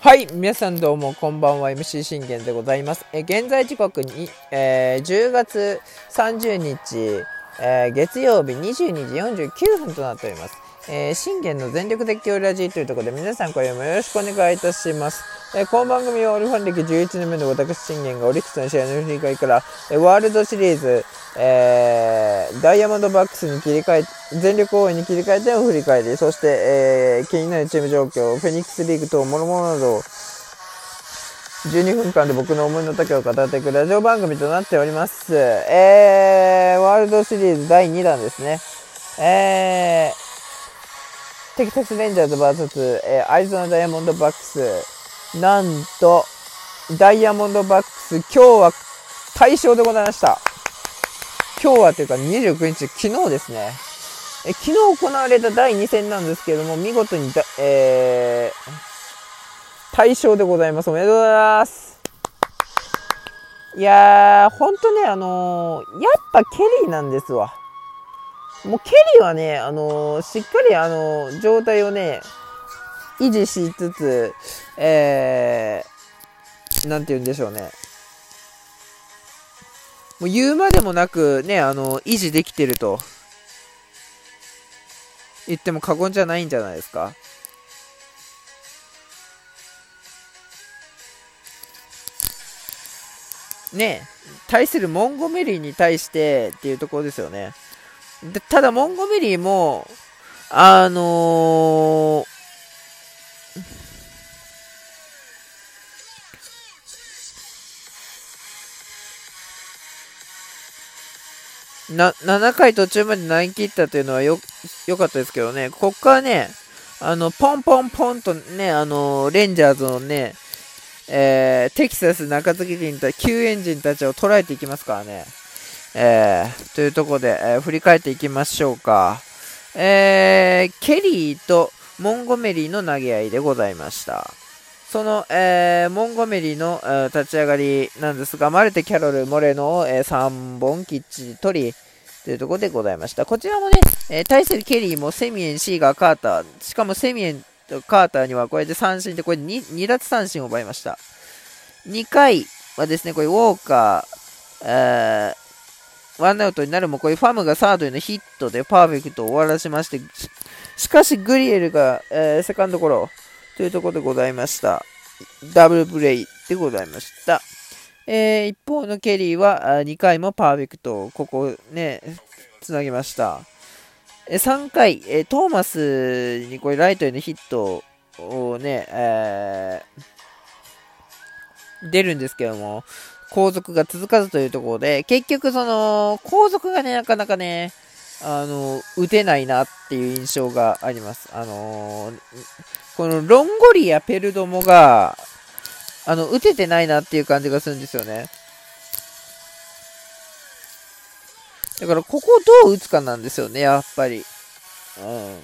はい、皆さんどうもこんばんは MC 信玄でございます。え現在時刻に、えー10月30日、えー月曜日22時49分となっております。えー信玄の全力絶叫ラジーというところで皆さんこれもよろしくお願いいたします。えーこの番組はオリファン歴11年目の私信玄がオリックスの試合の振り返りから、えーワールドシリーズ、えーダイヤモンドバックスに切り替え全力応援に切り替えての振り返りそして、えー気になるチーム状況フェニックスリーグ等諸々など12分間で僕の思いの丈を語っていくラジオ番組となっております。えー、ワールドシリーズ第2弾ですね。えー、テキサスレンジャーズ VS、えーアリゾナダイヤモンドバックス。なんと、ダイヤモンドバックス、今日は大勝でございました。今日はというか29日、昨日ですね。え昨日行われた第2戦なんですけれども、見事にだ、えー、大勝でございます。おめでとうございます。いやー、ほんとね、あのーやっぱケリーなんですわ。もうケリーはね、あのーしっかり、あのー状態をね、維持しつつ、えー、なんて言うんでしょうね。もう言うまでもなくね、あの維持できてると言っても過言じゃないんじゃないですか。ね対するモンゴメリーに対してっていうところですよね。でただ、モンゴメリーも、あのーな、7回途中まで投げ切ったというのはよ、良かったですけどね、こっからね、あの、ポンポンポンとね、あのレンジャーズのね、えーテキサス中継ぎた救援陣たちを捉えていきますからね。えーというところで、えー振り返っていきましょうか。えーケリーとモンゴメリーの投げ合いでございました。その、えーモンゴメリーの、えー立ち上がりなんですが、マルテ、キャロル、モレノを、えー3本きっちり取り、というところでございました。こちらもね、え対するケリーもセミエン、シーガー、カーター、しかもセミエンとカーターにはこれで三振で、これ 2, 2奪三振を奪いました。2回はですね、これウォーカー、えーワンアウトになるも、これファムがサードへのヒットでパーフェクトを終わらしまして、ししかしグリエルが、えーセカンドゴロというところでございました。ダブルプレイでございました。えー一方のケリーは2回もパーフェクトここね、つなげました。3回、えトーマスにこれライトへのヒットをね、えー出るんですけども、後続が続かずというところで、結局その、後続がね、なかなかね、あの、打てないなっていう印象があります。あのーこのロンゴリやペルドモが、あの、打ててないなっていう感じがするんですよね。だから、ここをどう打つかなんですよね、やっぱり。うん。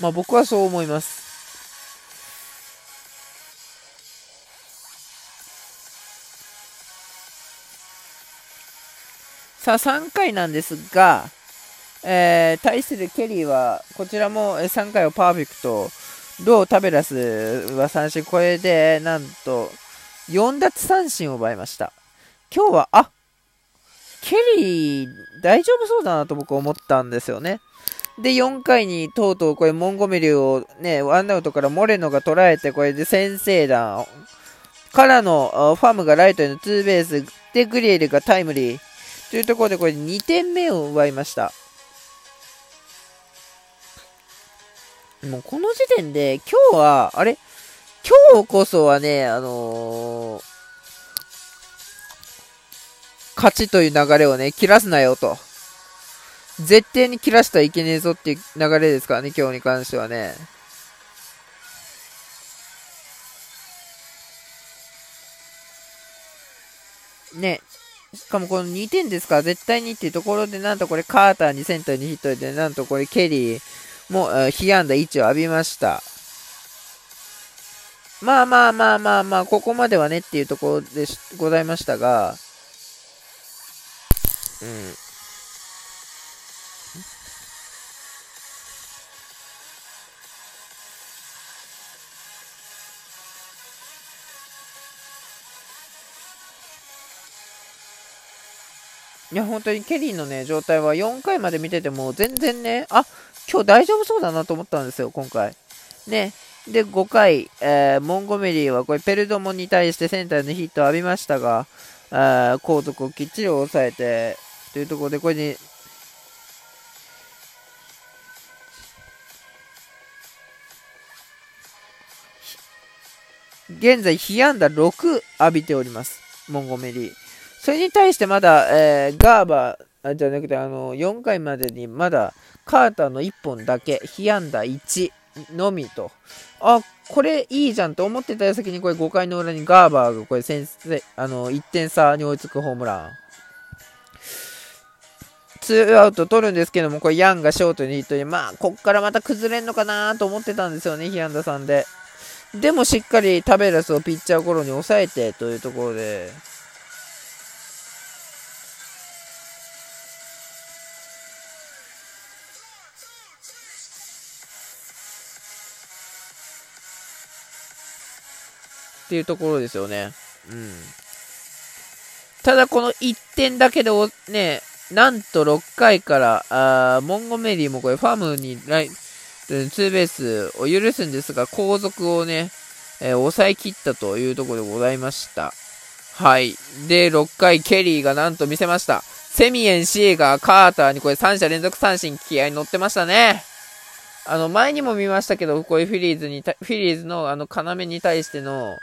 まあ僕はそう思います。さあ3回なんですが、えー対するケリーはこちらも3回をパーフェクト、ロー・タベラスは三振、これでなんと4奪三振を奪いました。今日は、あケリー大丈夫そうだなと僕思ったんですよね。で、4回にとうとうこれモンゴメリをね、ワンアウトからモレノが捉えて、これで先制弾からのファームがライトへのツーベースでグリエルがタイムリーというところでこれ2点目を奪いました。もうこの時点で今日は、あれ？今日こそはね、あのー勝ちという流れをね、切らすなよと。絶対に切らしたらいけねえぞっていう流れですからね、今日に関してはね。ね、しかもこの2点ですから、絶対にっていうところで、なんとこれカーターにセンターにヒットで、なんとこれケリーもう被安打1を浴びました。まあまあまあまあまあ、ここまではねっていうところでございましたが、うん。いや、本当にケリーのね、状態は4回まで見てても全然ね、あ今日大丈夫そうだなと思ったんですよ、今回。ね。で、5回、えー、モンゴメリーはこれペルドモに対してセンターのヒットを浴びましたが、あ後続をきっちり抑えて、というところで、これに、現在、被安打6浴びております。モンゴメリー。それに対してまだ、えー、ガーバーじゃなくて、あの、4回までにまだ、カーターの1本だけ、被安打1のみと。あ、これいいじゃんと思ってた矢先にこれ5回の裏にガーバーがこれ先生、あの、1点差に追いつくホームラン。ツーアウト取るんですけども、これヤンがショートにヒットで、まあ、こっからまた崩れんのかなと思ってたんですよね、被安打さんで。でもしっかりタベラスをピッチャーゴロに抑えてというところで、っていうところですよね。うん。ただこの1点だけでね、なんと6回から、あモンゴメリーもこれファームにライツーベースを許すんですが、後続をね、えー、抑え切ったというところでございました。はい。で、6回ケリーがなんと見せました。セミエン、シーガー、カーターにこれ3者連続三振気合に乗ってましたね。あの、前にも見ましたけど、こういうフィリーズに、フィリーズのあの、要に対しての、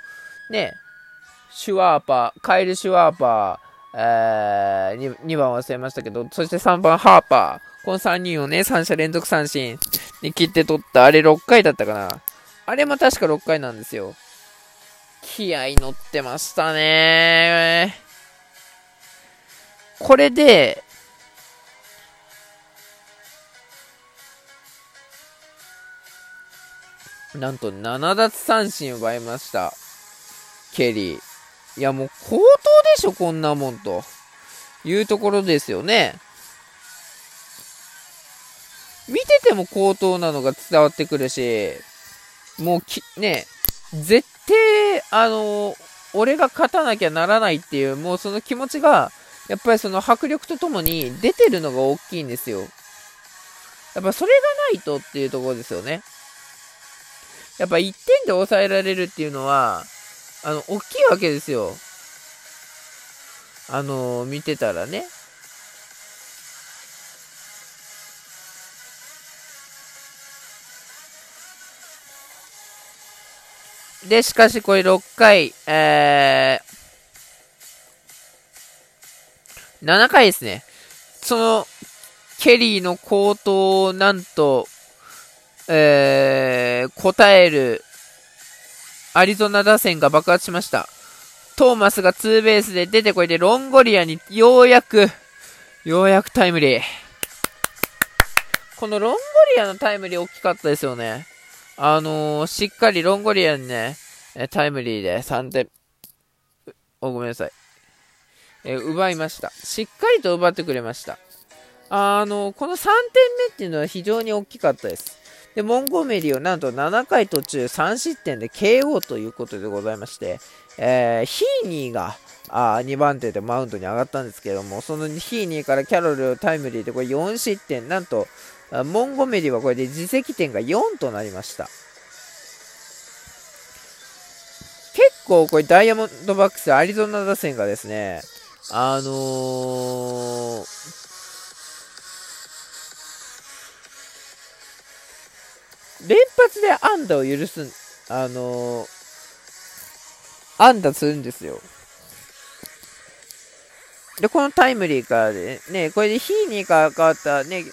ね、シュワーパー、カイル・シュワーパー、えー、2, 2番忘れましたけど、そして3番ハーパー、この3人をね、3者連続三振に切って取った、あれ6回だったかな。あれも確か6回なんですよ。気合乗ってましたねこれで、なんと7奪三振奪いました。ケリー。いやもう高騰でしょ、こんなもんと。いうところですよね。見てても高騰なのが伝わってくるし、もうき、ね、絶対、あの、俺が勝たなきゃならないっていう、もうその気持ちが、やっぱりその迫力とともに出てるのが大きいんですよ。やっぱそれがないとっていうところですよね。やっぱ1点で抑えられるっていうのは、あの、大きいわけですよ。あの、見てたらね。で、しかしこれ6回、えー、7回ですね。その、ケリーの高騰をなんと、えー、答えるアリゾナ打線が爆発しました。トーマスがツーベースで出てこいで、ロンゴリアにようやく、ようやくタイムリー。このロンゴリアのタイムリー大きかったですよね。あのー、しっかりロンゴリアにね、タイムリーで3点、お、ごめんなさい。え奪いました。しっかりと奪ってくれました。あのー、この3点目っていうのは非常に大きかったです。で、モンゴメリをなんと7回途中3失点で KO ということでございまして、えー、ヒーニーがあ2番手でマウンドに上がったんですけども、そのヒーニーからキャロルタイムリーでこれ4失点、なんと、モンゴメリはこれで自責点が4となりました。結構これダイヤモンドバックスアリゾナ打線がですね、あのー連発で安打を許す、あのー、安打するんですよ。で、このタイムリーからでね、これでヒーニーから変わったね、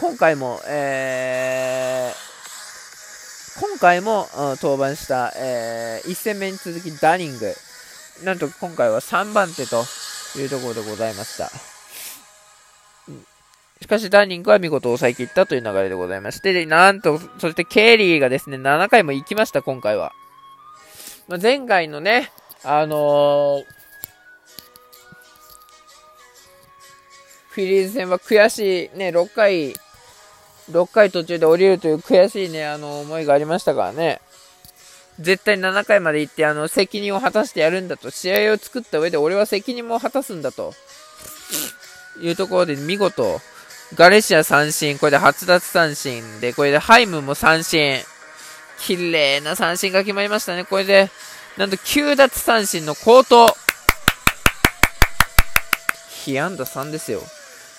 今回も、えー、今回も、うん、登板した、えー、1戦目に続きダニング。なんと今回は3番手というところでございました。しかしダーニングは見事抑え切ったという流れでございまして、で、なんと、そしてケリーがですね、7回も行きました、今回は。まあ、前回のね、あのー、フィリーズ戦は悔しい、ね、6回、6回途中で降りるという悔しいね、あの、思いがありましたからね。絶対7回まで行って、あの、責任を果たしてやるんだと。試合を作った上で俺は責任も果たすんだと。いうところで見事、ガレシア三振、これで初奪三振で、これでハイムも三振。綺麗な三振が決まりましたね。これで、なんと9奪三振の高騰。被安打3ですよ。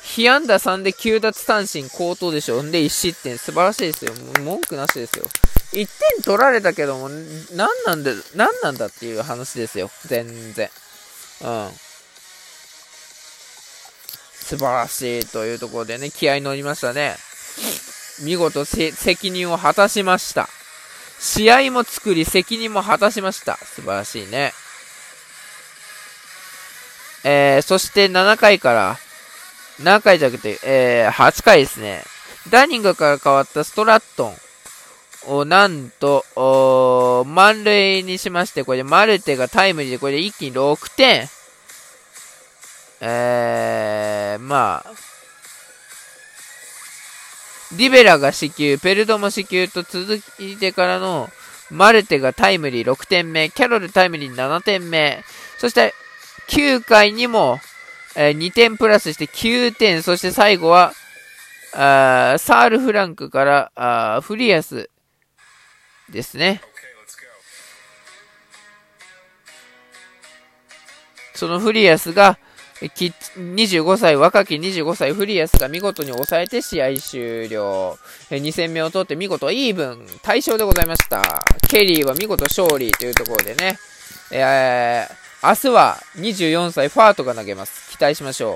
被安打3で9奪三振高騰でしょ。んで1失点。素晴らしいですよ。文句なしですよ。1点取られたけども、何なんだ、何なんだっていう話ですよ。全然。うん。素晴らしいというところでね、気合い乗りましたね。見事責任を果たしました。試合も作り、責任も果たしました。素晴らしいね。えー、そして7回から、7回じゃなくて、えー、8回ですね。ダニングから変わったストラットンを、なんと、満塁にしまして、これでマルテがタイムリーで、これで一気に6点。えー、まあ、リベラが死球、ペルドも死球と続いてからの、マルテがタイムリー6点目、キャロルタイムリー7点目、そして9回にも、えー、2点プラスして9点、そして最後は、あサール・フランクからあフリアスですね。そのフリアスが、25歳、若き25歳、フリアスが見事に抑えて試合終了。2戦目を取って見事イーブン、大勝でございました。ケリーは見事勝利というところでね、えー、明日は24歳ファートが投げます。期待しましょう